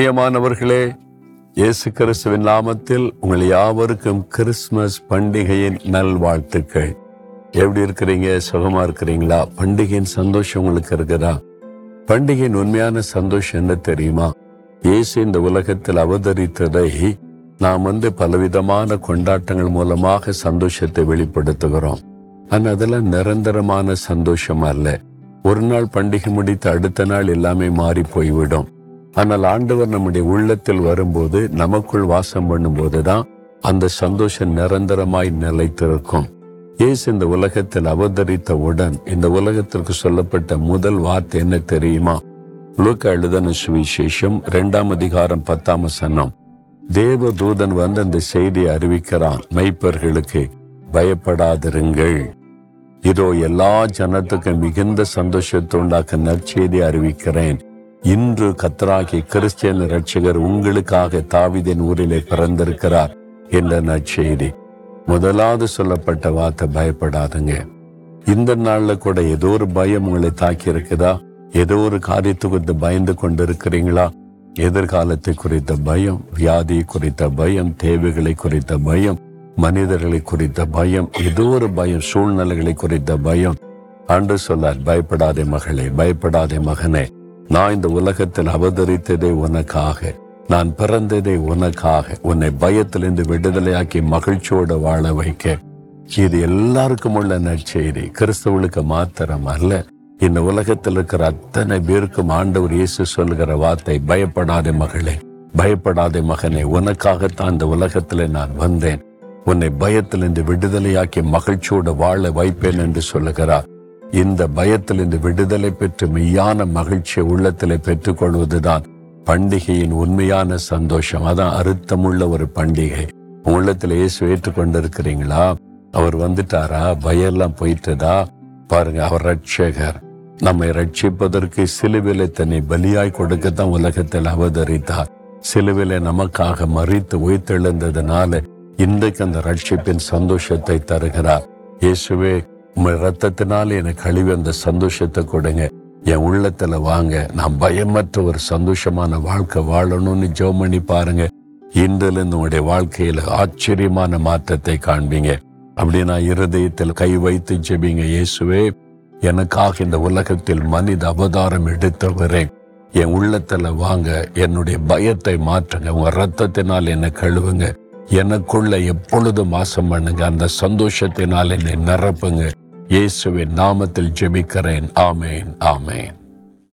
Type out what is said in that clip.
பிரியமானவர்களே இயேசு கிறிஸ்துவின் நாமத்தில் உங்கள் யாவருக்கும் கிறிஸ்துமஸ் பண்டிகையின் நல்வாழ்த்துக்கள். எப்படி இருக்கிறீங்க? சுகமா இருக்கிறீங்களா? பண்டிகையின் சந்தோஷம் உங்களுக்கு இருக்குதா? பண்டிகையின் உண்மையான சந்தோஷம் என்ன தெரியுமா? இயேசு இந்த உலகத்தில் அவதரித்ததை நாம் வந்து பலவிதமான கொண்டாட்டங்கள் மூலமாக சந்தோஷத்தை வெளிப்படுத்துகிறோம். ஆனா அதெல்லாம் நிரந்தரமான சந்தோஷம் அல்ல. ஒரு நாள் பண்டிகை முடித்து அடுத்த நாள் எல்லாமே மாறி போய்விடும். ஆனால் ஆண்டவர் நம்முடைய உள்ளத்தில் வரும்போது நமக்குள் வாசம் பண்ணும்போதுதான் அந்த சந்தோஷம் நிரந்தரமாய் நிலைத்திருக்கும். இயேசு இந்த உலகத்தில் அவதரித்தவுடன் இந்த உலகத்திற்கு சொல்லப்பட்ட முதல் வார்த்தை என்ன தெரியுமா? லூக்க எழுதன சுவிசேஷம் இரண்டாம் அதிகாரம் பத்தாம் சன்னம் தேவ தூதன் வந்து அந்த செய்தியை அறிவிக்கிறான் மெய்ப்பர்களுக்கு பயப்படாதிருங்கள். இதோ எல்லா ஜனத்துக்கும் மிகுந்த சந்தோஷத்தை உண்டாக்க நற்செய்தி அறிவிக்கிறேன். இன்று கத்தராகி கிறிஸ்டியன் ரட்சகர் உங்களுக்காக தாவிதின் ஊரிலே பிறந்திருக்கிறார் என்ற நற்செய்தி. முதலாவது சொல்லப்பட்ட வார்த்தை பயப்படாதுங்க. இந்த நாள்ல கூட ஏதோ ஒரு பயம் உங்களை தாக்கி இருக்குதா ஏதோ ஒரு காரியத்தை குறித்து பயந்து கொண்டிருக்கிறீங்களா? எதிர்காலத்தை குறித்த பயம் வியாதி குறித்த பயம் தேவைகளை குறித்த பயம் மனிதர்களை குறித்த பயம் ஏதோ ஒரு பயம் சூழ்நிலைகளை குறித்த பயம். அன்று சொல்லார் பயப்படாதே மகளே பயப்படாதே மகனே. நான் இந்த உலகத்தில் அவதரித்ததே உனக்காக நான் பிறந்ததே உனக்காக உன்னை பயத்திலிருந்து விடுதலையாக்கி மகிழ்ச்சியோட வாழ வைக்க. இது எல்லாருக்கும் உள்ள நற்செய்தி. கிறிஸ்தவளுக்கு மாத்திரம் அல்ல. இந்த உலகத்தில் இருக்கிற அத்தனை பேருக்கும் ஆண்டவர் இயேசு சொல்கிற வார்த்தை பயப்படாதே மகளே பயப்படாதே மகனே உனக்காகத்தான் இந்த உலகத்துல நான் வந்தேன். உன்னை பயத்திலிருந்து விடுதலையாக்கி மகிழ்ச்சியோட வாழ வைப்பேன் என்று சொல்லுகிறார். இந்த பயத்தில் இந்த விடுதலை பெற்று மெய்யான மகிழ்ச்சியை உள்ளத்திலே பெற்றுக்கொள்வதுதான் பண்டிகையின் உண்மையான சந்தோஷம். அதான் அறுத்தமுள்ள ஒரு பண்டிகை. உள்ளத்தில் இயேசு ஏற்றுக்கொண்டிருக்கிறீங்களா? அவர் வந்துட்டாரா? பயெல்லாம் போயிட்டதா? பாருங்க அவர் ரட்சகர் நம்மை ரட்சிப்பதற்கு சிலுவிலை தன்னை பலியாய் கொடுக்கத்தான் உலகத்தில் அவதரித்தார். சிலுவிலை நமக்காக மறித்து உயிர்த்தெழுந்ததுனால இன்றைக்கு அந்த ரட்சிப்பின் சந்தோஷத்தை தருகிறார். இயேசுவே உங்கள் ரத்தத்தினால் எனக்கு கழுவி அந்த சந்தோஷத்தை கொடுங்க. என் உள்ளத்துல வாங்க. நான் பயமற்ற ஒரு சந்தோஷமான வாழ்க்கை வாழணும்னு ஜெபம் பண்ணி பாருங்க. இன்றிலிருந்து உங்களுடைய வாழ்க்கையில ஆச்சரியமான மாற்றத்தை காண்பீங்க. அப்படி நான் இருதயத்தில் கை வைத்து ஜெபிங்க இயேசுவே எனக்காக இந்த உலகத்தில் மனித அவதாரம் எடுத்தவரே என் உள்ளத்துல வாங்க. என்னுடைய பயத்தை மாற்றுங்க. உங்க ரத்தத்தினால் என்னை கழுவுங்க. எனக்குள்ள எப்பொழுதும் வாசம் பண்ணுங்க. அந்த சந்தோஷத்தினால் என்னை நிரப்புங்க. இயேசுவின் நாமத்தில் ஜெபிக்கிறேன். ஆமேன் ஆமேன்.